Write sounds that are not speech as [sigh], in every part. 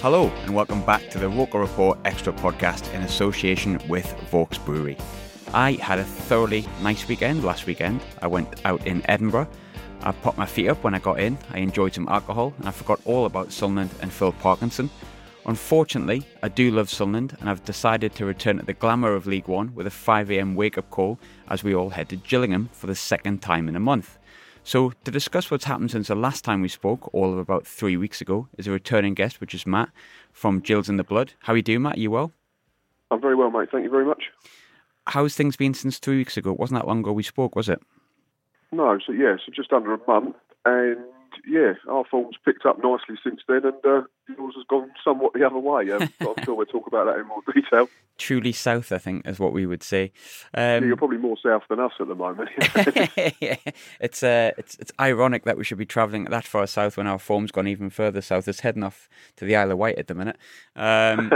Hello, and welcome back to the Roker Report Extra podcast in association with Vaux Brewery. I had a thoroughly nice weekend last weekend. I went out in Edinburgh. I popped my feet up when I got in. I enjoyed some alcohol, and I forgot all about Sunderland and Phil Parkinson. Unfortunately, I do love Sunderland, and I've decided to return to the glamour of League One with a 5am wake up call as we all head to Gillingham for the second time in a month. So, to discuss what's happened since the last time we spoke, all of about three weeks ago, is a returning guest, which is Matt from Gills in the Blood. How are you doing, Matt? You well? I'm very well, mate. Thank you very much. How's things been since three weeks ago? It wasn't that long ago we spoke, was it? No, so yeah, so just under a month, and yeah, our form's picked up nicely since then, and uh, yours has gone somewhat the other way. Um, [laughs] I'm sure we'll talk about that in more detail. Truly south, I think, is what we would say. Yeah, Um, you're probably more south than us at the moment. [laughs] [laughs] it's uh, it's it's ironic that we should be travelling that far south when our form's gone even further south. It's heading off to the Isle of Wight at the minute. Um,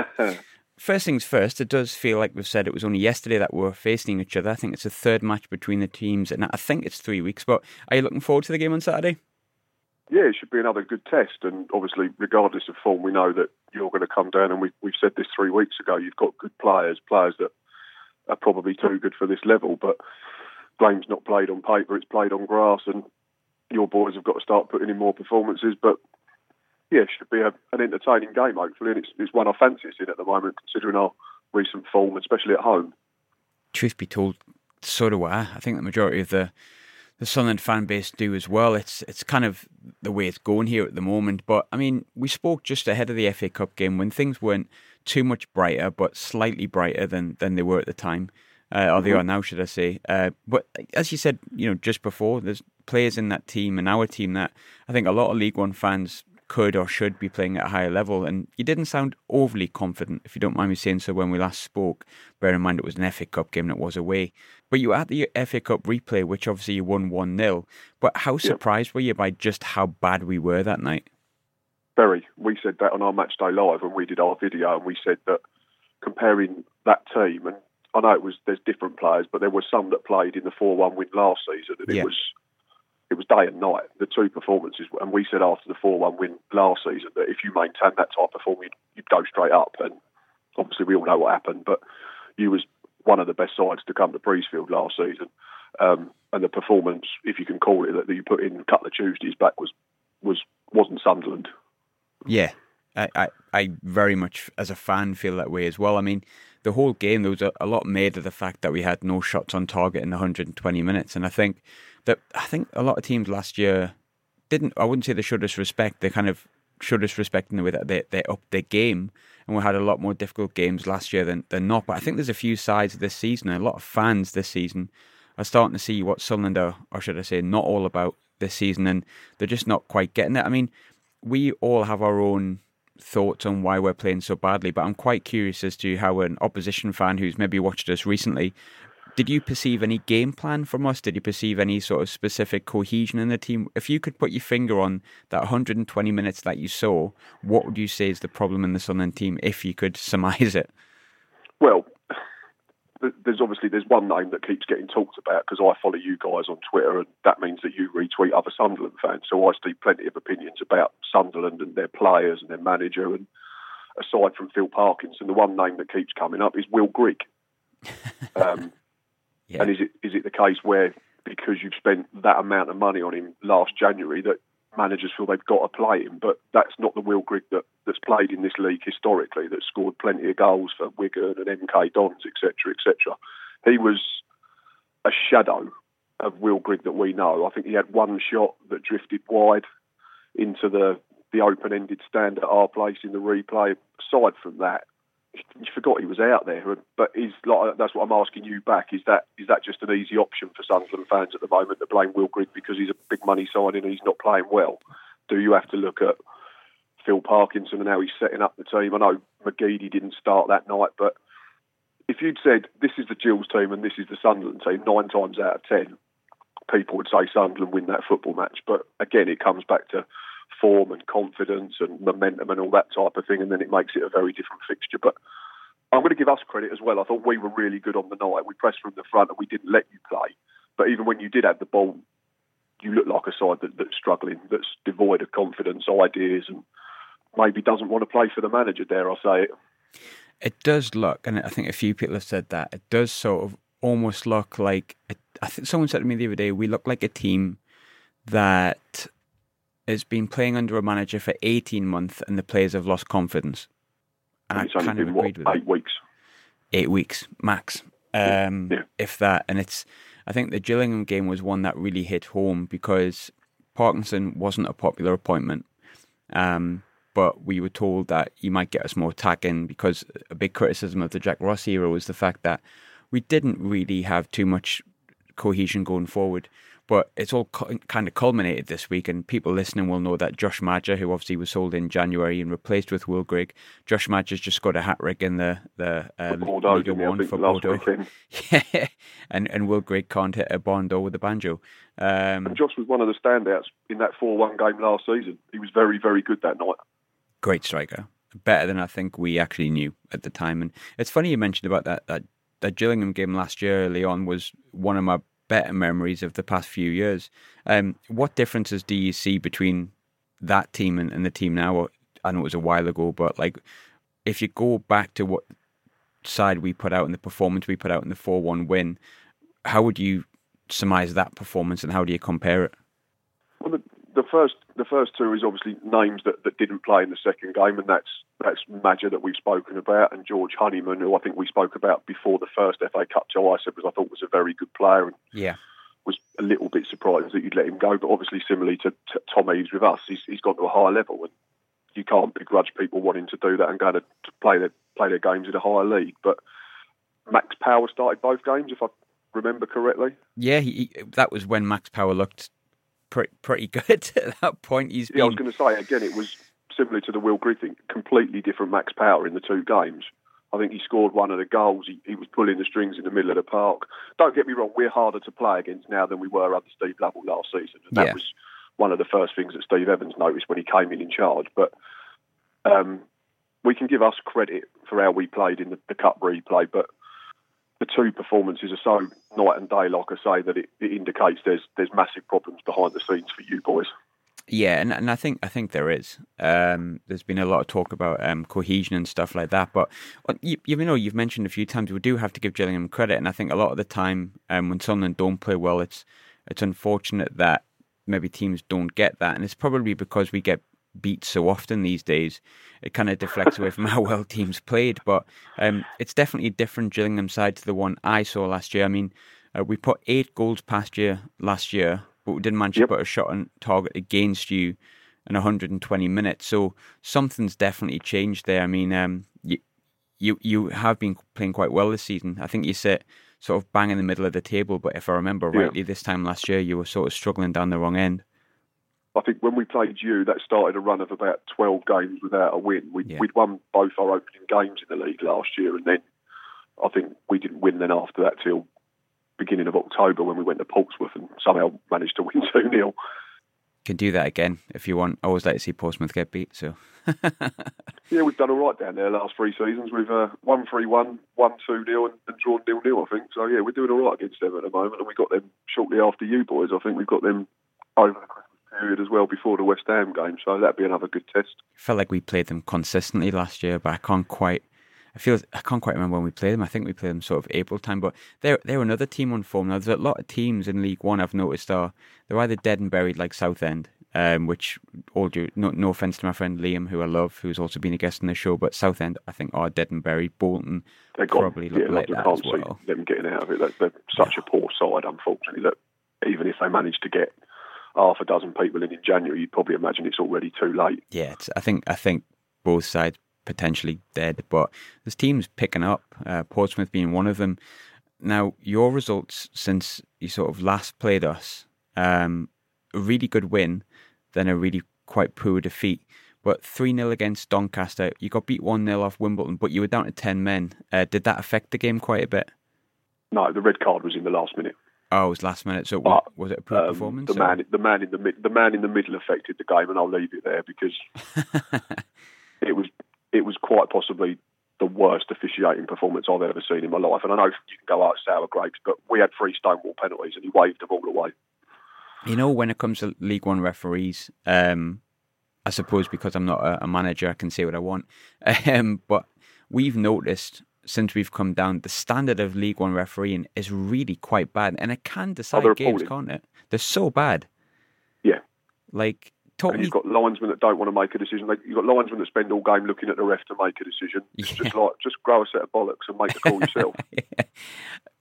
first things first, it does feel like we've said it was only yesterday that we were facing each other. I think it's the third match between the teams, and I think it's three weeks. But are you looking forward to the game on Saturday? Yeah, it should be another good test, and obviously, regardless of form, we know that you're going to come down, and we, we've said this three weeks ago. You've got good players, players that are probably too good for this level, but game's not played on paper; it's played on grass, and your boys have got to start putting in more performances. But yeah, it should be a, an entertaining game, hopefully, and it's, it's one I fancy us in at the moment, considering our recent form, especially at home. Truth be told, so do I. I think the majority of the the Sunderland fan base do as well. It's it's kind of the way it's going here at the moment. But I mean, we spoke just ahead of the FA Cup game when things weren't too much brighter, but slightly brighter than than they were at the time, uh, or they are now, should I say? Uh, but as you said, you know, just before, there's players in that team and our team that I think a lot of League One fans could or should be playing at a higher level. And you didn't sound overly confident, if you don't mind me saying so, when we last spoke. Bear in mind it was an FA Cup game and it was away. But you were at the FA Cup replay, which obviously you won 1 0. But how surprised were you by just how bad we were that night? Very. We said that on our match day live when we did our video, and we said that comparing that team, and I know it was there's different players, but there were some that played in the four-one win last season, and Yeah. it was it was day and night. The two performances, and we said after the four-one win last season that if you maintain that type of form, you'd, you'd go straight up. And obviously, we all know what happened, but you was one of the best sides to come to Priestfield last season. Um, and the performance, if you can call it, that you put in a couple of Tuesdays back was was wasn't Sunderland. Yeah, I, I, I very much, as a fan, feel that way as well. I mean, the whole game, there was a, a lot made of the fact that we had no shots on target in the 120 minutes. And I think that, I think a lot of teams last year didn't, I wouldn't say they showed us respect, they kind of showed us respect in the way that they, they upped their game. And we had a lot more difficult games last year than, than not. But I think there's a few sides this season, a lot of fans this season are starting to see what Sunderland are, or should I say, not all about this season, and they're just not quite getting it. I mean, we all have our own thoughts on why we're playing so badly, but I'm quite curious as to how an opposition fan who's maybe watched us recently, did you perceive any game plan from us? Did you perceive any sort of specific cohesion in the team? If you could put your finger on that 120 minutes that you saw, what would you say is the problem in the Sunderland team if you could surmise it? Well, there's obviously there's one name that keeps getting talked about because I follow you guys on Twitter, and that means that you retweet other Sunderland fans. So I see plenty of opinions about Sunderland and their players and their manager, and aside from Phil Parkinson, the one name that keeps coming up is Will Grigg. [laughs] Um, Yeah. And is it is it the case where because you've spent that amount of money on him last January that managers feel they've got to play him? But that's not the Will Grigg that, that's played in this league historically. That scored plenty of goals for Wigan and MK Dons, etc., etc. He was a shadow of Will Grigg that we know. I think he had one shot that drifted wide into the the open-ended stand at our place in the replay. Aside from that, you forgot he was out there. But is like that's what I'm asking you back. Is that is that just an easy option for Sunderland fans at the moment to blame Will Grigg because he's a big money signing and he's not playing well? Do you have to look at Phil Parkinson and how he's setting up the team? I know McGeady didn't start that night, but if you'd said this is the Gills team and this is the Sunderland team, nine times out of ten, people would say Sunderland win that football match. But again, it comes back to form and confidence and momentum and all that type of thing, and then it makes it a very different fixture. But I'm going to give us credit as well. I thought we were really good on the night. We pressed from the front and we didn't let you play. But even when you did have the ball, you look like a side that, that's struggling, that's devoid of confidence, ideas, and maybe doesn't want to play for the manager. Dare I say it? It does look, and I think a few people have said that, it does sort of almost look like, I think someone said to me the other day, we look like a team that has been playing under a manager for 18 months and the players have lost confidence. And it's I only kind of been agreed what with eight weeks. Eight weeks max, um, Yeah. if that. And it's, I think the Gillingham game was one that really hit home because Parkinson wasn't a popular appointment. Um, but we were told that he might get us more tagging because a big criticism of the Jack Ross era was the fact that we didn't really have too much cohesion going forward. But it's all cu- kind of culminated this week, and people listening will know that Josh Maja, who obviously was sold in January and replaced with Will Grigg, Josh Maja's just got a hat trick in the the uh, Liga didn't he, I One for Bordeaux. Yeah, and and Will Grigg can't hit a Bondo with a banjo. Um, And Josh was one of the standouts in that 4 1 game last season. He was very, very good that night. great striker, better than I think we actually knew at the time. And it's funny you mentioned about that that that Gillingham game last year. Leon was one of my better memories of the past few years. Um, what differences do you see between that team and, and the team now? I know it was a while ago, but like if you go back to what side we put out and the performance we put out in the four one win, how would you surmise that performance and how do you compare it? Well, the, the first the first two is obviously names that, that didn't play in the second game, and that's that's Maja that we've spoken about, and George Honeyman, who I think we spoke about before the first FA Cup tie. I said was I thought was a very good player and Yeah. was a little bit surprised that you'd let him go. But obviously, similarly to, to Tom Eaves with us, he's, he's gone to a higher level, and you can't begrudge people wanting to do that and going to, to play their play their games in a higher league. But Max Power started both games, if I remember correctly. Yeah, he- that was when Max Power looked pretty pretty good [laughs] at that point. He's Yeah, I was going to say again, it was similar to the Will Grigg thing, completely different Max Power in the two games. I think he scored one of the goals. He, he was pulling the strings in the middle of the park. Don't get me wrong, we're harder to play against now than we were under Steve Lovell last season. And that Yeah. was one of the first things that Steve Evans noticed when he came in in charge. But um, we can give us credit for how we played in the, the cup replay, but the two performances are so night and day, like I say, that it, it indicates there's there's massive problems behind the scenes for you boys. Yeah, and, and I think I think there is. Um, there's been a lot of talk about um, cohesion and stuff like that, but uh, you, you know you've mentioned a few times we do have to give Gillingham credit, and I think a lot of the time um, when Sunderland don't play well, it's it's unfortunate that maybe teams don't get that, and it's probably because we get beat so often these days. It kind of deflects away from [laughs] how well teams played, but um, it's definitely a different Gillingham side to the one I saw last year. I mean, uh, we put eight goals past year last year, but we didn't manage Yep. to put a shot on target against you in 120 minutes. So something's definitely changed there. I mean, um, you, you you have been playing quite well this season. I think you sit sort of bang in the middle of the table, but if I remember Yeah. rightly, this time last year you were sort of struggling down the wrong end. I think when we played you, that started a run of about 12 games without a win. We'd, Yeah. we'd won both our opening games in the league last year, and then I think we didn't win then after that till beginning of October when we went to Portsmouth and somehow managed to win [laughs] 2 0. Can do that again if you want. I always like to see Portsmouth get beat. So [laughs] Yeah, we've done all right down there last three seasons. We've uh, won 3 1, won 2 0, and, and drawn 0 0, I think. So, yeah, we're doing all right against them at the moment, and we got them shortly after you boys. I think we've got them over the period as well before the West Ham game, so that'd be another good test. Felt like we played them consistently last year, but I can't quite. I feel I can't quite remember when we played them. I think we played them sort of April time, but they're they're another team on form. Now there's a lot of teams in League One I've noticed are they're either dead and buried like Southend, um, which all due no, no offense to my friend Liam, who I love, who's also been a guest on the show, but Southend I think are dead and buried. Bolton They're gone. probably look yeah, like I that as well. them getting out of it. They're, they're such a poor side, unfortunately, that even if they manage to get half a dozen people in in January, you'd probably imagine it's already too late. Yeah, it's, I think I think both sides potentially dead, but there's teams picking up. Uh, Portsmouth being one of them. Now your results since you sort of last played us, um, a really good win, then a really quite poor defeat. But 3 0 against Doncaster, you got beat 1 0 off Wimbledon, but you were down to 10 men. Uh, did that affect the game quite a bit? No, the red card was in the last minute. Oh, it was last minute, so was, But, was it a poor Um, performance? the or- man, the man in the mid, the man in the middle affected the game, and I'll leave it there because [laughs] it was it was quite possibly the worst officiating performance I've ever seen in my life. And I know you can go out sour grapes, but we had three stonewall penalties, and he waved them all away. You know, when it comes to League One referees, um, I suppose because I'm not a, a manager, I can say what I want. [laughs] Um, but we've noticed since we've come down, the standard of League One refereeing is really quite bad, and it can decide games, appalling. can't it? They're so bad. Yeah. Like, talk And you've got linesmen that don't want to make a decision. Like, You've got linesmen that spend all game looking at the ref to make a decision. It's Yeah. just like just grow a set of bollocks and make a call yourself. [laughs]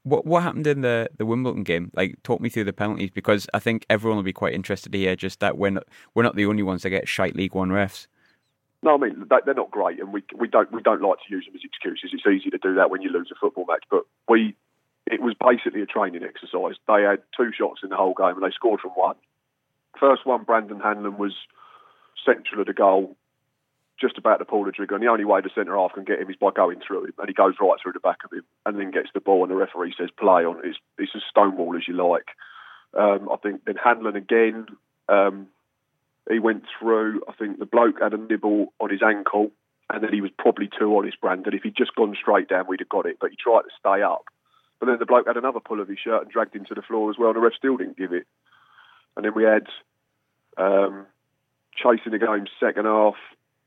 What what happened in the, the Wimbledon game? Like, talk me through the penalties because I think everyone will be quite interested to hear just that we're not, we're not the only ones that get shite League One refs. No, I mean they, they're not great, and we we don't we don't like to use them as excuses. It's easy to do that when you lose a football match, but we it was basically a training exercise. They had two shots in the whole game, and they scored from one. First one, Brandon Hanlon was central of the goal, just about to pull the trigger, and the only way the centre half can get him is by going through him, and he goes right through the back of him, and then gets the ball, and the referee says play on. It's it's as stonewall as you like. Um, I think then Hanlon again. Um, he went through. I think the bloke had a nibble on his ankle, and then he was probably too honest, Brandon. If he'd just gone straight down, we'd have got it. But he tried to stay up. But then the bloke had another pull of his shirt and dragged him to the floor as well, and the ref still didn't give it. And then we had um, chasing the game second half.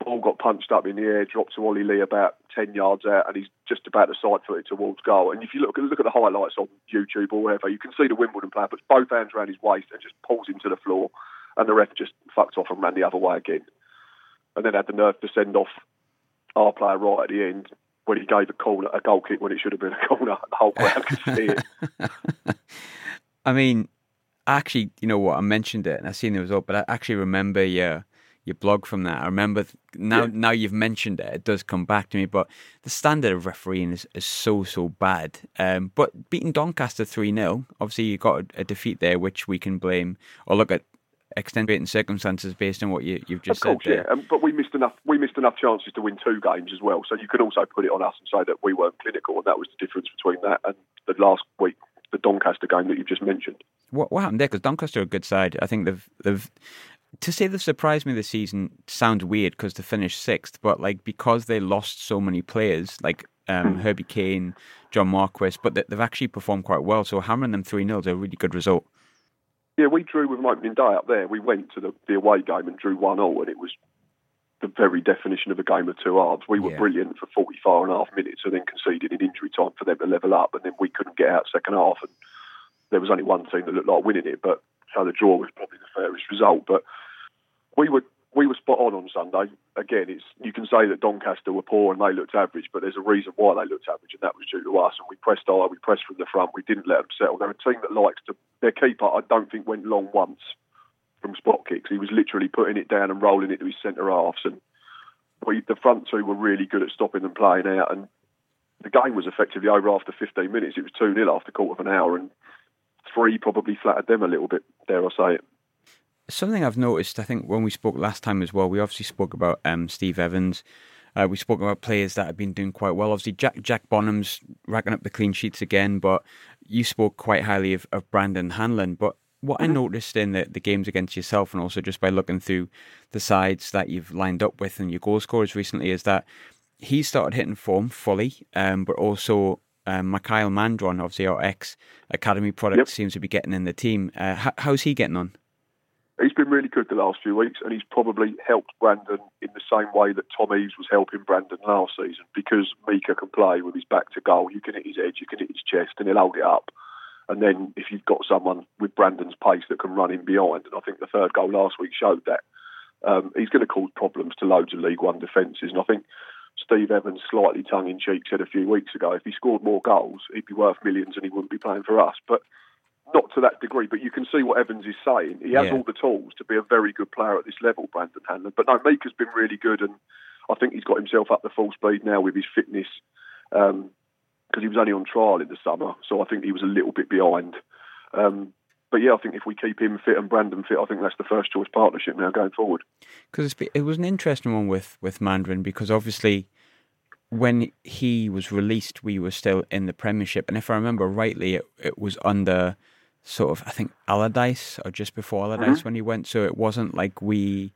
Ball got punched up in the air, dropped to Ollie Lee about ten yards out, and he's just about to side foot it towards goal. And if you look look at the highlights on YouTube or wherever, you can see the Wimbledon player puts both hands around his waist and just pulls him to the floor, and the ref just fucked off and ran the other way again. And then had the nerve to send off our player right at the end when he gave a corner a goal kick when it should have been a corner. The whole crowd could see it. [laughs] I mean, actually, you know what? I mentioned it and I seen the result, but I actually remember your your blog from that. I remember th- now. Yeah. Now you've mentioned it, it does come back to me. But the standard of refereeing is, is so so bad. Um, but beating Doncaster three 0 obviously you got a, a defeat there, which we can blame or look at extenuating circumstances based on what you, you've just of course, said there. yeah. Um, but we missed enough. We missed enough chances to win two games as well. So you could also put it on us and say that we weren't clinical, and that was the difference between that and the last week, the Doncaster game that you've just mentioned. What what happened there? Because Doncaster are a good side. I think they've they've to say they've surprised me this season sounds weird because they finished sixth, but like because they lost so many players, like um, Herbie Kane, John Marquis, but they, they've actually performed quite well. So hammering them three 0 is a really good result. Yeah, we drew with them opening day up there. We went to the, the away game and drew one all, and it was the very definition of a game of two halves. We were Yeah. brilliant for 45 and a half minutes and then conceded in injury time for them to level up, and then we couldn't get out second half. And there was only one team that looked like winning it, but so the draw was probably the fairest result. But we were we were spot on on Sunday. Again, it's you can say that Doncaster were poor and they looked average, but there's a reason why they looked average, and that was due to us. And we pressed high, we pressed from the front, we didn't let them settle. They're a team that likes to. Their keeper, I don't think, went long once from spot kicks. He was literally putting it down and rolling it to his centre halves, and we the front two were really good at stopping them playing out. And the game was effectively over after 15 minutes. It was two 0 after a quarter of an hour, and three probably flattered them a little bit. Dare I say it? Something I've noticed, I think, when we spoke last time as well, we obviously spoke about um, Steve Evans. Uh, we spoke about players that have been doing quite well. Obviously, Jack Jack Bonham's racking up the clean sheets again, but you spoke quite highly of, of Brandon Hanlon. But what I noticed in the, the games against yourself, and also just by looking through the sides that you've lined up with and your goal scorers recently, is that he started hitting form fully, um, but also um, Mikael Mandron, obviously our ex academy product, Yep. seems to be getting in the team. Uh, how, how's he getting on? He's been really good the last few weeks, and he's probably helped Brandon in the same way that Tom Eaves was helping Brandon last season because Mika can play with his back to goal. You can hit his edge, you can hit his chest, and he'll hold it up. And then if you've got someone with Brandon's pace that can run in behind, and I think the third goal last week showed that, um, he's going to cause problems to loads of League One defences. And I think Steve Evans, slightly tongue in cheek, said a few weeks ago if he scored more goals, he'd be worth millions and he wouldn't be playing for us. But not to that degree, but you can see what Evans is saying. He has Yeah. all the tools to be a very good player at this level, Brandon Hanlon. But no, Mika's been really good, and I think he's got himself up to full speed now with his fitness because he was only on trial in the summer, so I think he was a little bit behind. Um, but yeah, I think if we keep him fit and Brandon fit, I think that's the first choice partnership now going forward. because it was an interesting one with with Mandron because obviously when he was released, we were still in the Premiership, and if I remember rightly, it, it was under sort of I think Allardyce or just before Allardyce when he went, so it wasn't like we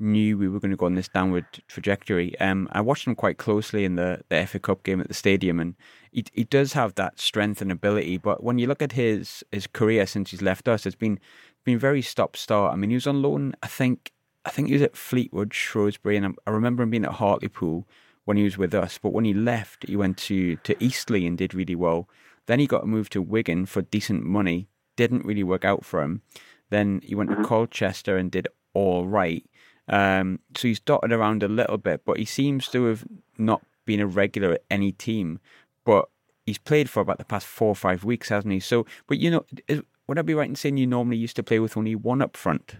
knew we were going to go on this downward trajectory. Um, I watched him quite closely in the, the FA Cup game at the stadium, and he he does have that strength and ability. But when you look at his his career since he's left us, it's been been very stop start. I mean, he was on loan, I think. I think he was at Fleetwood, Shrewsbury, and I- I remember him being at Hartlepool when he was with us. But when he left, he went to to Eastleigh and did really well. Then he got a move to Wigan for decent money. Didn't really work out for him. Then he went to Colchester and did all right. Um, so he's dotted around a little bit, but he seems to have not been a regular at any team. But he's played for about the past four or five weeks, hasn't he? So, but you know, is, would I be right in saying you normally used to play with only one up front?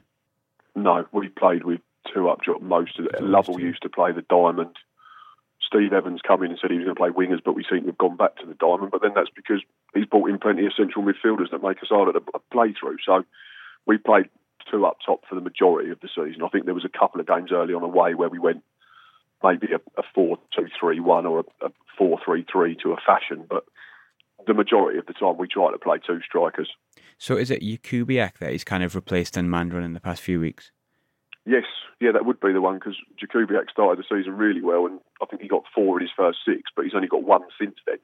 No, we played with two up top. Most of it. Lovell used to play the diamond. Steve Evans come in and said he was going to play wingers, but we seem to have gone back to the diamond. But then that's because he's brought in plenty of central midfielders that make us harder to play through. So we played two up top for the majority of the season. I think there was a couple of games early on away where we went maybe a, a four-two-three-one or a, a four-three-three to a fashion, but the majority of the time we try to play two strikers. So is it Jakubiak that he's kind of replaced in Mandron in the past few weeks? Yes, yeah, that would be the one because Jakubiak started the season really well, and I think he got four in his first six, but he's only got one since then,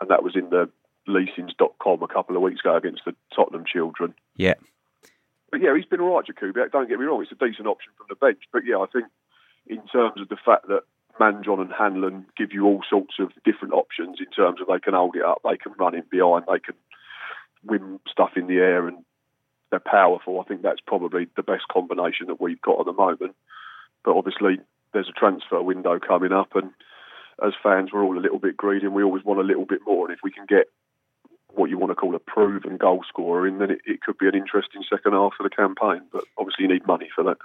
and that was in the leasings.com a couple of weeks ago against the Tottenham children. Yeah. But yeah, he's been all right, Jakubiak. Don't get me wrong; it's a decent option from the bench. But yeah, I think in terms of the fact that Mandron and Hanlon give you all sorts of different options in terms of they can hold it up, they can run in behind, they can win stuff in the air, and they're powerful. I think that's probably the best combination that we've got at the moment. But obviously, there's a transfer window coming up, and as fans, we're all a little bit greedy, and we always want a little bit more. And if we can get what you want to call a proven goal scorer in, then it, it could be an interesting second half of the campaign. But obviously, you need money for that.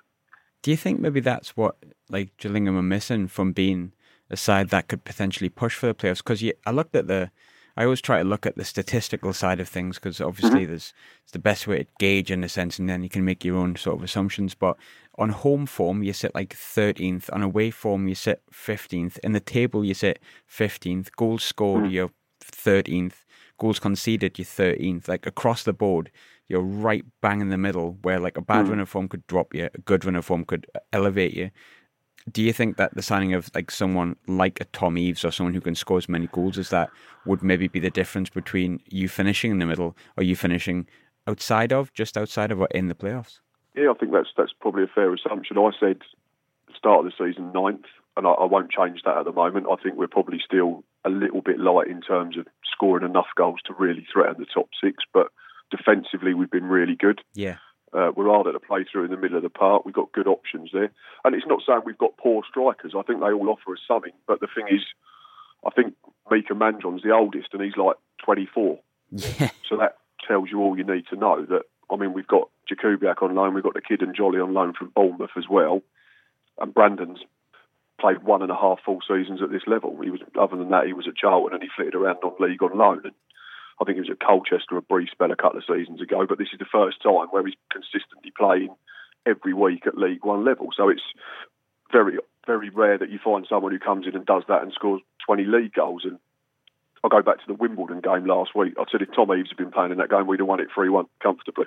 Do you think maybe that's what like Gillingham are missing from being a side that could potentially push for the playoffs? Because I looked at the, I always try to look at the statistical side of things because obviously mm-hmm. there's it's the best way to gauge in a sense, and then you can make your own sort of assumptions. But on home form, you sit like 13th. On away form, you sit 15th. In the table, you sit 15th. Goals scored, mm. you're 13th. Goals conceded, you're 13th. Like across the board, you're right bang in the middle where like a bad mm. run of form could drop you, a good run of form could elevate you. Do you think that the signing of like someone like a Tom Eaves or someone who can score as many goals as that would maybe be the difference between you finishing in the middle or you finishing outside of, just outside of, or in the playoffs? Yeah, I think that's that's probably a fair assumption. I said start of the season ninth, and I, I won't change that at the moment. I think we're probably still a little bit light in terms of scoring enough goals to really threaten the top six, but defensively we've been really good. Yeah. Uh, we're harder to play through in the middle of the park. We've got good options there. And it's not saying we've got poor strikers. I think they all offer us something. But the thing is, I think Mika Mandron's the oldest and he's like 24. Yeah. So that tells you all you need to know. That I mean, we've got Jakubiak on loan, we've got the kid and Jolly on loan from Bournemouth as well, and Brandon's played one and a half full seasons at this level. He was other than that, he was at Charlton and he flitted around on league on loan. And I think he was at Colchester a brief spell a couple of seasons ago. But this is the first time where he's consistently playing every week at League One level. So it's very very rare that you find someone who comes in and does that and scores 20 league goals. And I'll go back to the Wimbledon game last week. I said if Tom Eaves had been playing in that game, we'd have won it 3 1 comfortably.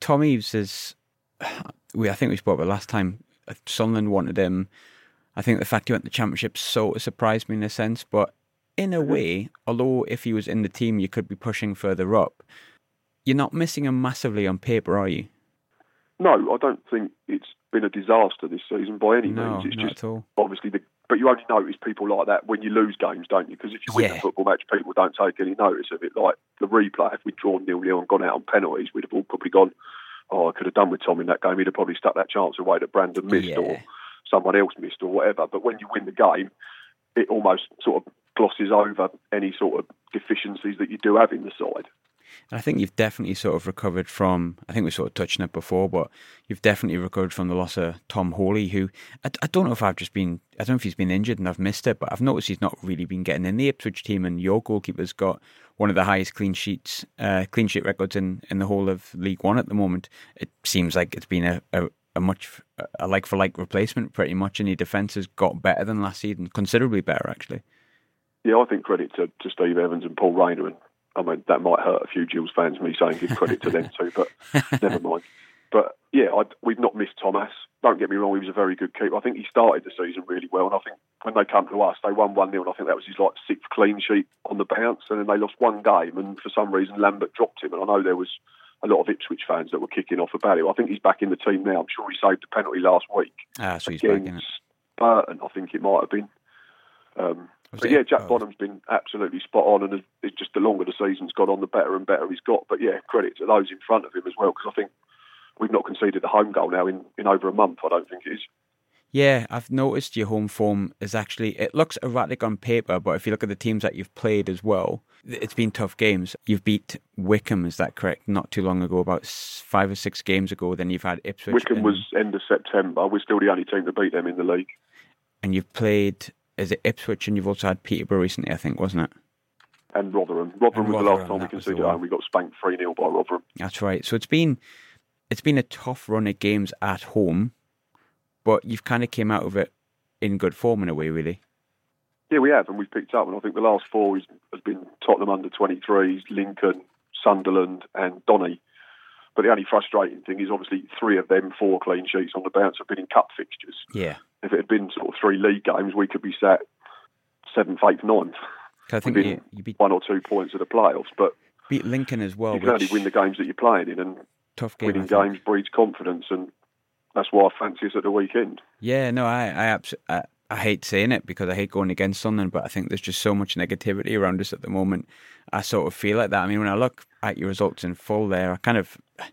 Tom Eaves is, we I think we spoke about last time. Sunderland wanted him. I think the fact he went to the championship sort of surprised me in a sense, but in a mm-hmm. way, although if he was in the team, you could be pushing further up. You're not missing him massively on paper, are you? No, I don't think it's been a disaster this season by any No, means. It's not just at all. obviously the. But you only notice people like that when you lose games, don't you? Because if you win Yeah. a football match, people don't take any notice of it. Like the replay, if we'd drawn nil nil and gone out on penalties, we'd have all probably gone, "Oh, I could have done with Tom in that game. He'd have probably stuck that chance away that Brandon missed Yeah. or someone else missed or whatever." But when you win the game, it almost sort of glosses over any sort of deficiencies that you do have in the side. And I think you've definitely sort of recovered from. I think we sort of touched on it before, but you've definitely recovered from the loss of Tomas Holy, who I, I don't know if I've just been. I don't know if he's been injured and I've missed it, but I've noticed he's not really been getting in the Ipswich team. And your goalkeeper's got one of the highest clean sheets, uh, clean sheet records in in the whole of League One at the moment. It seems like it's been a. a a much a like for like replacement, pretty much, and your defence has got better than last season, considerably better actually. Yeah, I think credit to, to Steve Evans and Paul Raynor. And I mean, that might hurt a few Gills fans, me saying give credit to them too, but [laughs] never mind. But yeah, I, we've not missed Thomas. Don't get me wrong, he was a very good keeper. I think he started the season really well. And I think when they come to us, they won 1 0. And I think that was his like sixth clean sheet on the bounce. And then they lost one game. And for some reason, Lambert dropped him. And I know there was a lot of Ipswich fans that were kicking off about it. I think he's back in the team now. I'm sure he saved a penalty last week Ah, so he's back in it. Burton, I think it might have been. Um, but yeah, Jack Oh. Bonham's been absolutely spot on, and it's just the longer the season's gone on, the better and better he's got. But yeah, credit to those in front of him as well, because I think we've not conceded a home goal now in, in over a month. I don't think it is. Yeah, I've noticed your home form is actually it looks erratic on paper, but if you look at the teams that you've played as well, it's been tough games. You've beat Wycombe, is that correct? Not too long ago, about five or six games ago. Then you've had Ipswich. Wycombe and, was end of September. We're still the only team to beat them in the league. and you've played. Is it Ipswich? And you've also had Peterborough recently, I think, wasn't it? And Rotherham. Rotherham And was the last time we that was the conceded at home. We got spanked 3 0 by Rotherham. That's right. So it's been it's been a tough run of games at home, but you've kind of came out of it in good form in a way, really. Yeah, we have, and we've picked up. And I think the last four is, has been Tottenham under 23s, Lincoln, Sunderland, and Donny. But the only frustrating thing is obviously three of them four clean sheets on the bounce have been in cup fixtures. Yeah, If it had been sort of three league games, we could be sat seventh, eighth, ninth, I think you, you beat one or two points of the playoffs. But beat Lincoln as well. you can only win the games that you're playing in, and tough game. Winning games breeds confidence, and that's why I fancy us at the weekend. Yeah, no, I, I, abs- I, I hate saying it because I hate going against Sunderland, but I think there's just so much negativity around us at the moment. I sort of feel like that. I mean, when I look at your results in full, there, I kind of, I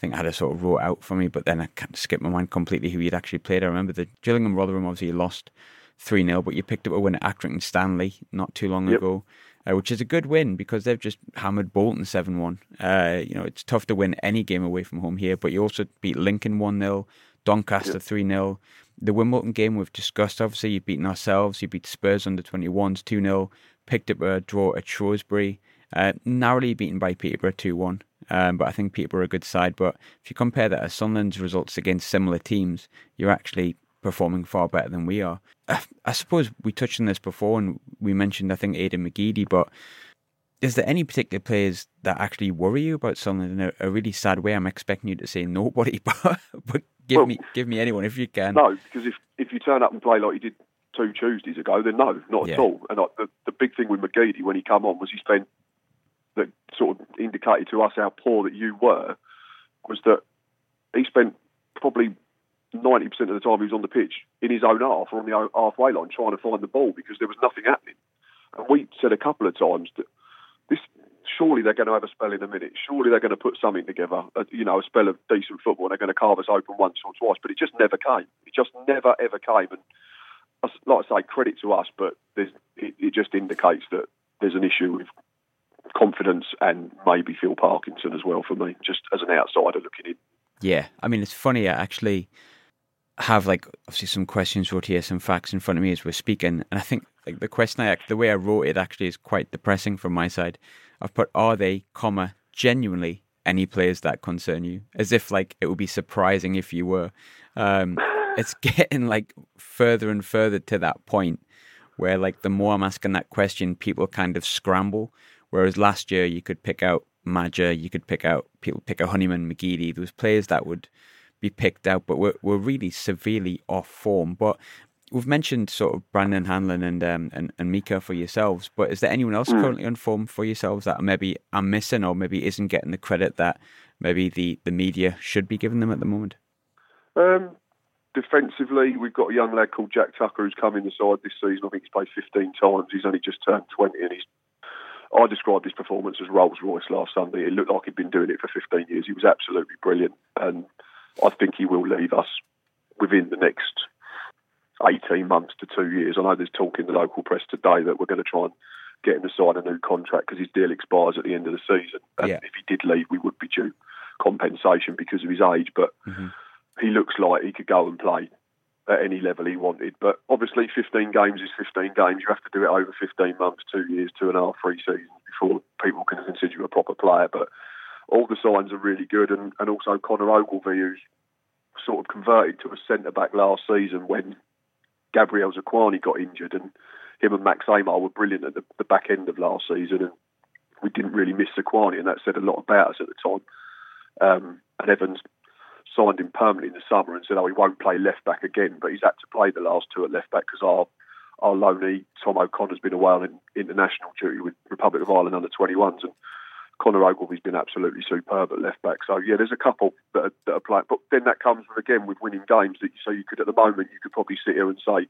think I had a sort of wrote out for me, but then I kind of skipped my mind completely who you'd actually played. I remember the Gillingham Rotherham. Obviously, you lost three 0 but you picked up a win at Accrington Stanley not too long Yep. ago. Uh, which is a good win because they've just hammered Bolton 7 1. Uh, you know, it's tough to win any game away from home here, but you also beat Lincoln 1 0, Doncaster 3 0. The Wimbledon game we've discussed, obviously, you've beaten ourselves, you beat Spurs under 21s 2 0, picked up a draw at Shrewsbury, uh, narrowly beaten by Peterborough 2 1. Um, but I think Peterborough are a good side. But if you compare that to Sunderland's results against similar teams, you're actually performing far better than we are. I, [sighs] I suppose we touched on this before and we mentioned, I think, Aidan McGeady, but is there any particular players that actually worry you about Sunderland in a, a really sad way? I'm expecting you to say nobody, [laughs] but, but give Well- me give me anyone if you can. No, because if, if you turn up and play like you did two Tuesdays ago, then no, not Yeah. at all. And I, the, the big thing with McGeady when he come on was he spent that sort of indicated to us how poor that you were was that he spent probably ninety percent of the time he was on the pitch in his own half or on the halfway line trying to find the ball because there was nothing happening. And we said a couple of times that this surely they're going to have a spell in a minute. Surely they're going to put something together, uh, you know, a spell of decent football. and They're going to carve us open once or twice, but it just never came. It just never ever came. And like I say, credit to us, but it, it just indicates that there's an issue with confidence and maybe Phil Parkinson as well for me, just as an outsider looking in. Yeah, I mean, it's funny. Actually have like obviously some questions wrote here, some facts in front of me as we're speaking, and I think like the question I the way I wrote it actually is quite depressing from my side. I've put are they, comma genuinely any players that concern you, as if like it would be surprising if you were. Um, [sighs] it's getting like further and further to that point where like the more I'm asking that question, people kind of scramble. Whereas last year you could pick out Maja, you could pick out people pick out Honeyman, McGeady. There was players that would be picked out, but we're we're really severely off form. But we've mentioned sort of Brandon Hanlon and um, and, and Mika for yourselves. But is there anyone else currently on form for yourselves that maybe I'm missing or maybe isn't getting the credit that maybe the, the media should be giving them at the moment? Um, defensively, we've got a young lad called Jack Tucker who's come in the side this season. I think he's played 15 times. He's only just turned 20, and he's. I described his performance as Rolls Royce last Sunday. It looked like he'd been doing it for 15 years. He was absolutely brilliant, and I think he will leave us within the next 18 months to two years. I know there's talk in the local press today that we're going to try and get him to sign a new contract because his deal expires at the end of the season. And Yeah. if he did leave, we would be due compensation because of his age. But Mhm. he looks like he could go and play at any level he wanted. But obviously, 15 games is 15 games. You have to do it over 15 months, two years, two and a half, three seasons before people can consider you a proper player. But all the signs are really good. And, and also Connor Ogilvie, who's sort of converted to a centre back last season when Gabriel Zakuani got injured, and him and Max Ehmer were brilliant at the, the back end of last season, and we didn't really miss Zakuani, and that said a lot about us at the time. Um, and Evans signed him permanently in the summer and said, "Oh, he won't play left back again," but he's had to play the last two at left back because our our loanee Tom O'Connor's been away on international duty with Republic of Ireland under 21s, and Connor Ogilvie's been absolutely superb at left back. So yeah, there's a couple that are, that are playing, but then that comes with again with winning games. That so you could at the moment you could probably sit here and say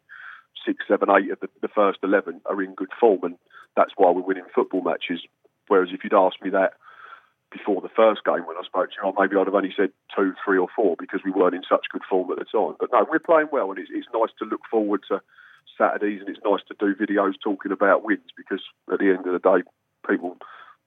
six, seven, eight of the, the first eleven are in good form, and that's why we're winning football matches. Whereas if you'd asked me that before the first game when I spoke to you, maybe I'd have only said two, three, or four because we weren't in such good form at the time. But no, we're playing well, and it's, it's nice to look forward to Saturdays, and it's nice to do videos talking about wins because at the end of the day, people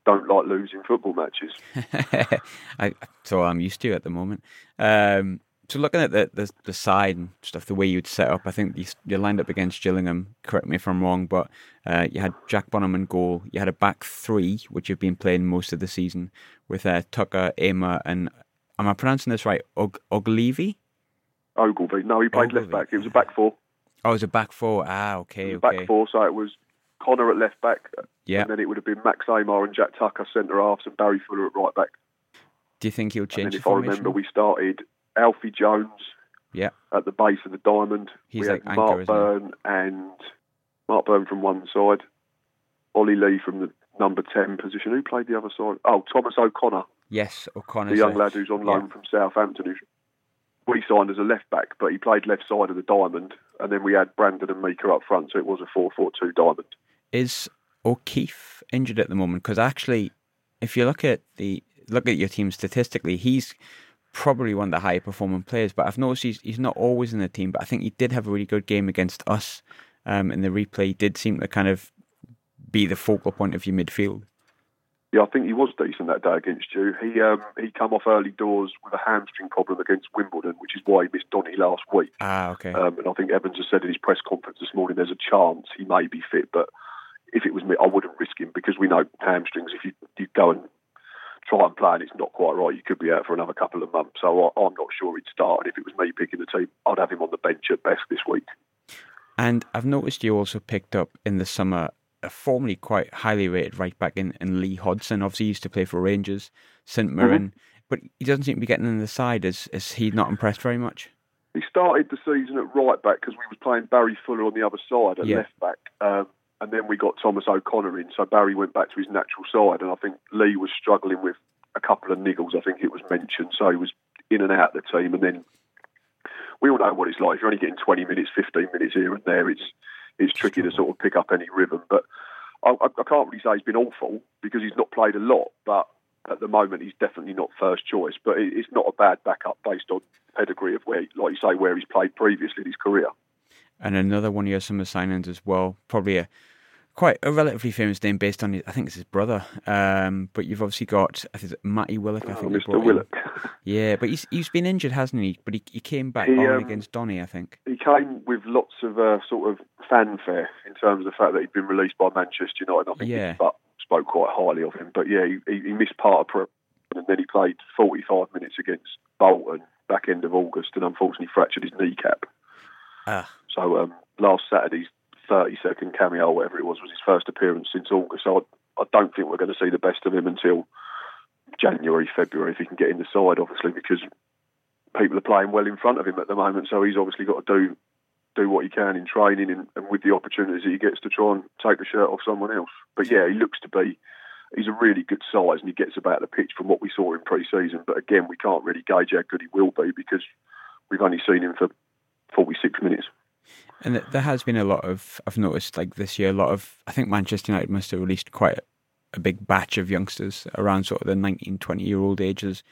don't like losing football matches. [laughs] I, so I'm used to at the moment. Um, so looking at the, the the side and stuff, the way you'd set up, I think you, you lined up against Gillingham. Correct me if I'm wrong, but uh, you had Jack Bonham in goal. You had a back three, which you've been playing most of the season with uh, Tucker, Ehmer, and am I pronouncing this right? Og Oglevy? Ogilvie, no, he played left back. It was a back four. Oh, it's a back four. Ah, okay, It was a okay. back four, so it was Connor at left back, Yeah. and then it would have been Max Ehmer and Jack Tucker centre halves, and Barry Fuller at right back. Do you think he'll change if I remember, we started Alfie Jones Yeah. at the base of the diamond. He's we had Mark? Byrne and Mark Byrne from one side, Ollie Lee from the number ten position. Who played the other side? Oh, Thomas O'Connor, Yes, O'Connor. the young lad who's on yeah. loan from Southampton. Who we signed as a left back, but he played left side of the diamond. And then we had Brandon and Mika up front, so it was a four-four-two diamond. is O'Keefe injured at the moment? Because actually, if you look at the look at your team statistically, he's probably one of the higher performing players. But I've noticed he's he's not always in the team. But I think he did have a really good game against us. Um, in the replay, he did seem to kind of be the focal point of your midfield. Yeah, I think he was decent that day against you. He um, he come off early doors with a hamstring problem against Wimbledon, which is why he missed Donny last week. Ah, okay. Um, and I think Evans has said in his press conference this morning there's a chance he may be fit, but if it was me, I wouldn't risk him because we know hamstrings. If you, you go and try and play and it's not quite right, you could be out for another couple of months. So I, I'm not sure he'd start. And if it was me picking the team, I'd have him on the bench at best this week. And I've noticed you also picked up in the summer a formerly quite highly rated right back in, in Lee Hodson. Obviously, he used to play for Rangers, St Mirren, but he doesn't seem to be getting in the side. Is is he not impressed very much? He started the season at right back because we was playing Barry Fuller on the other side at Yeah. left back. Um, and then we got Thomas O'Connor in, so Barry went back to his natural side. And I think Lee was struggling with a couple of niggles. I think it was mentioned, so he was in and out of the team. And then we all know what it's like. If you're only getting 20 minutes, 15 minutes here and there, it's it's tricky to sort of pick up any rhythm. But I, I can't really say he's been awful because he's not played a lot. But at the moment, he's definitely not first choice. But it's not a bad backup based on pedigree of where, like you say, where he's played previously in his career. And another one of your summer signings as well, probably a quite a relatively famous name based on his, I think it's his brother. Um, but you've obviously got I think it's Matty Willock. I Oh, think you Mr. Willock. Yeah, but he's he's been injured, hasn't he? But he he came back He, on um, against Donny, I think. he came with lots of uh, sort of fanfare in terms of the fact that he'd been released by Manchester United. I think Yeah. Butt spoke quite highly of him. But yeah, he, he he missed part of prep and then he played 45 minutes against Bolton back end of August and unfortunately fractured his kneecap. Ah, So um, last Saturday's 30 second cameo, whatever it was, was his first appearance since August. So I, I don't think we're going to see the best of him until January, February, if he can get in the side, obviously, because people are playing well in front of him at the moment. So he's obviously got to do do what he can in training and, and with the opportunities that he gets to try and take the shirt off someone else. But yeah, he looks to be he's a really good size and he gets about the pitch from what we saw in pre-season. But again, we can't really gauge how good he will be because we've only seen him for 46 minutes. And there has been a lot of, I've noticed like this year, a lot of, I think Manchester United must have released quite a, big batch of youngsters around sort of the 19, 20 year old ages.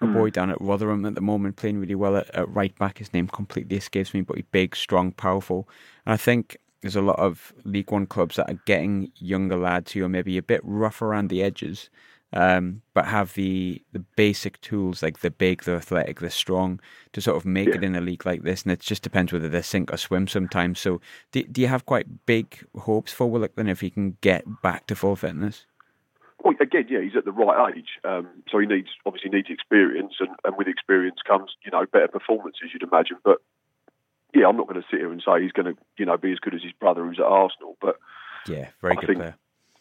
A mm. boy down at Rotherham at the moment playing really well at, at right back. His name completely escapes me, but he's big, strong, powerful. And I think there's a lot of League One clubs that are getting younger lads who are maybe a bit rough around the edges, um, but have the the basic tools like the big, the athletic, the strong to sort of make yeah. it in a league like this. And it just depends whether they sink or swim sometimes. So, do, do you have quite big hopes for Willockton if he can get back to full fitness? Well, again, yeah, he's at the right age, um, so he needs obviously needs experience, and, and with experience comes you know better performances, you'd imagine. But yeah, I'm not going to sit here and say he's going to, you know, be as good as his brother who's at Arsenal. But yeah, very I good player.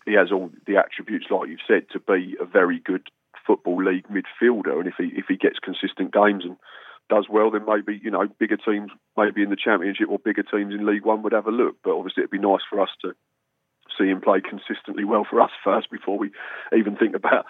He has all the attributes, like you've said, to be a very good football league midfielder. And if he if he gets consistent games and does well, then maybe you know bigger teams, maybe in the Championship or bigger teams in League One would have a look. But obviously, it'd be nice for us to see him play consistently well for us [laughs] first before we even think about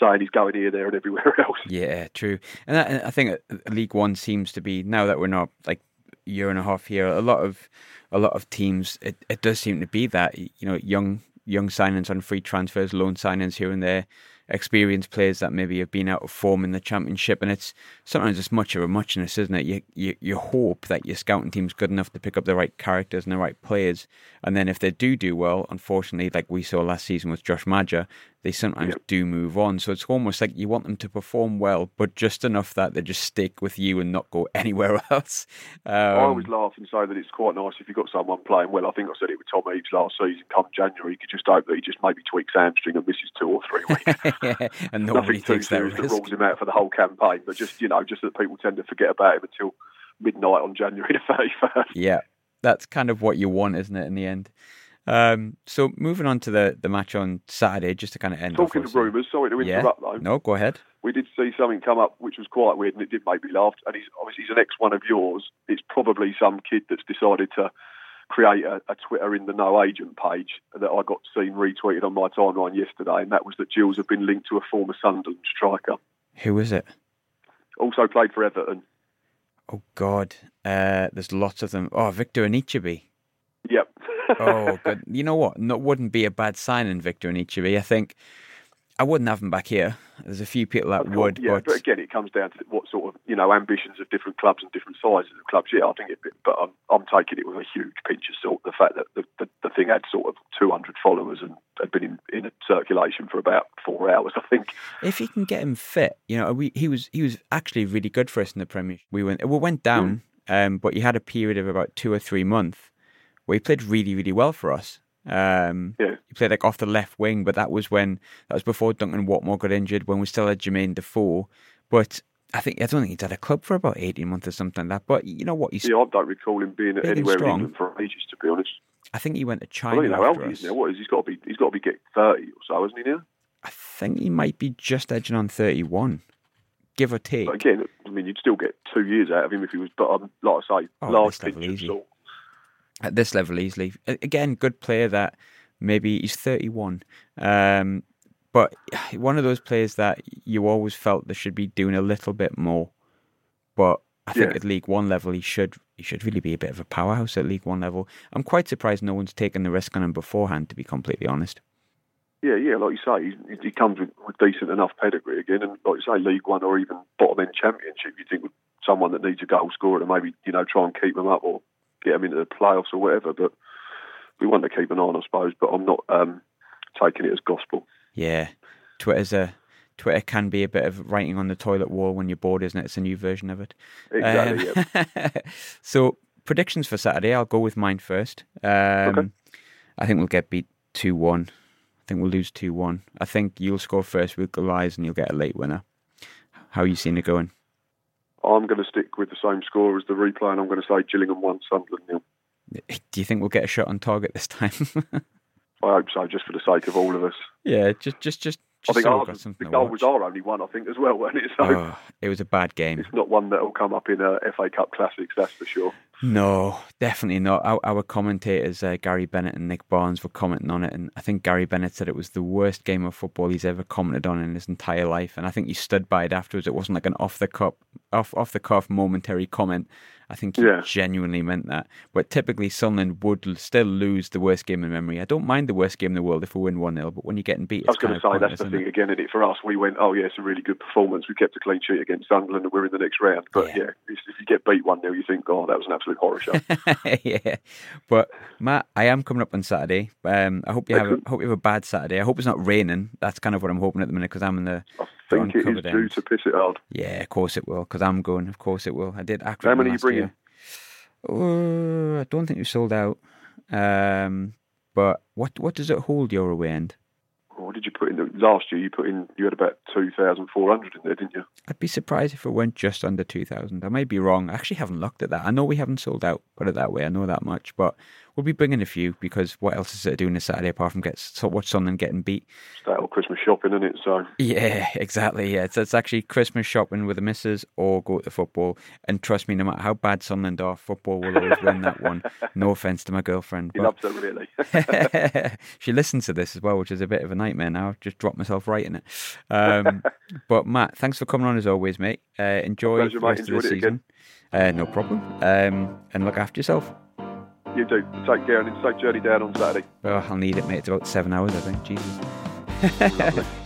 saying he's going here, there, and everywhere [laughs] else. Yeah, true. And I, think League One seems to be now that we're not like year and a half here, a lot of a lot of teams, it, it does seem to be that you know young young signings on free transfers, loan signings here and there, experienced players that maybe have been out of form in the championship, and it's sometimes it's much of a muchness, isn't it? You, you you hope that your scouting team's good enough to pick up the right characters and the right players, and then if they do do well, unfortunately, like we saw last season with Josh Maja, they sometimes yep. do move on. So it's almost like you want them to perform well, but just enough that they just stick with you and not go [laughs] anywhere else. Um, I always laugh and say that it's quite nice if you've got someone playing well. I think I said it with Tom Eaves last season. Come January, you could just hope that he just maybe tweaks hamstring and misses two or three weeks. [laughs] yeah, and Nothing too serious that, that rules him out for the whole campaign, but just you know, just that people tend to forget about him until midnight on January [laughs] the thirty first. Yeah, that's kind of what you want, isn't it? In the end. Um, so moving on to the, the match on Saturday, just to kind of end. Talking of rumours, sorry to interrupt yeah. though. No, go ahead. We did see something come up which was quite weird, and it did make me laugh. And he's obviously he's an ex one of yours. It's probably some kid that's decided to create a, a, Twitter in the no agent page that I got seen retweeted on my timeline yesterday, and that was that Gills had been linked to a former Sunderland striker. Who is it? Also played for Everton. Oh God, uh, there's lots of them. Oh, Victor Anichebe. Yep. Oh, good. You know what? That wouldn't be a bad sign in Victor Anichebe. I think I wouldn't have him back here. There's a few people that would, yeah, but... but... again, it comes down to what sort of you know ambitions of different clubs and different sizes of clubs. Yeah, I think it, but I'm, I'm taking it with a huge pinch of salt. The fact that the, the, the thing had sort of 200 followers and had been in, in circulation for about four hours, I think. If he can get him fit, you know, we, he was he was actually really good for us in the Premier. We went we went down, mm. um, but he had a period of about two or three months where he played really, really well for us. Um, yeah. He played like off the left wing, but that was when that was before Duncan Watmore got injured. When we still had Jermaine Defoe, but I think I don't think he's had a club for about eighteen months or something like that. But you know what? He's yeah, I don't recall him being anywhere in England for ages, to be honest. I think he went to China. I don't know how old he is now. What is he's got to be? He's got to be getting thirty or so, isn't he now? I think he might be just edging on thirty-one, give or take. But again, I mean, you'd still get two years out of him if he was, but um, like I say, oh, last pinch of salt at this level easily. Again, good player that maybe he's 31. Um, but [sighs] one of those players that you always felt they should be doing a little bit more. But I think yeah. at League One level, he should he should really be a bit of a powerhouse at League One level. I'm quite surprised no one's taken the risk on him beforehand, to be completely honest. Yeah, yeah, like you say, he, he comes with, with, decent enough pedigree again, and like you say, League One or even bottom end Championship. You think with someone that needs a goal scorer to maybe you know try and keep them up or get them into the playoffs or whatever. But we want to keep an eye on, I suppose. But I'm not um, taking it as gospel. Yeah, Twitter's a Twitter can be a bit of writing on the toilet wall when you're bored, isn't it? It's a new version of it. Exactly. Um, yeah. [laughs] so predictions for Saturday. I'll go with mine first. Um, okay. I think we'll get beat two one. I think we'll lose two one. I think you'll score first with Goliath and you'll get a late winner. How are you seeing it going? I'm going to stick with the same score as the replay, and I'm going to say Gillingham one, Sunderland nil. Do you think we'll get a shot on target this time? [laughs] I hope so, just for the sake of all of us. Yeah, just, just, just. I think so ours, the goal was our only one, I think, as well, wasn't it? So oh, it was a bad game. It's not one that will come up in a FA Cup Classics, that's for sure. No, definitely not. Our, our commentators, uh, Gary Bennett and Nick Barnes, were commenting on it, and I think Gary Bennett said it was the worst game of football he's ever commented on in his entire life. And I think he stood by it afterwards. It wasn't like an off the cuff, off off the cuff momentary comment. I think he Yeah. genuinely meant that. But typically, Sunderland would still lose the worst game in memory. I don't mind the worst game in the world if we win 1 0, but when you're getting beat, I was going to say that's the thing it? again. In it for us, we went, oh yeah, it's a really good performance. We kept a clean sheet against Sunderland, and we're in the next round. But Yeah. yeah, if you get beat one 0 you think, oh, that was an absolute horror show. [laughs] yeah, but Matt, I am coming up on Saturday. Um, I hope you have. A, hope you have a bad Saturday. I hope it's not raining. That's kind of what I'm hoping at the minute because I'm in the. The think it is due to piss it hard. Yeah, of course it will. Because I'm going. Of course it will. I did. Accrington How many are you bringing? Uh, I don't think we sold out. Um, but what what does it hold your away end? What did you put in? The, last year, you put in. You had about two thousand four hundred in there, didn't you? I'd be surprised if it went just under 2,000. I might be wrong. I actually haven't looked at that. I know we haven't sold out, put it that way. I know that much. But we'll be bringing a few because what else is it doing this Saturday apart from get so watch Sunderland getting beat? It's that old Christmas shopping, isn't it? So Yeah, [laughs] exactly. Yeah, it's, it's actually Christmas shopping with the missus or go to football. And trust me, no matter how bad Sunderland are, football will always win that one. [laughs] No offense to my girlfriend. he but- loves it really. she listens to this as well, which is a bit of a nightmare now. I've just dropped myself right in it. Um, [laughs] but Matt, thanks for coming on as always, mate. Uh, enjoy Pleasure, the mate. rest of the season. Uh, no problem. Um, and look after yourself. You do. Take care and safe journey down on Saturday. Well, I'll need it, mate. It's about seven hours, I think. Jesus. [laughs]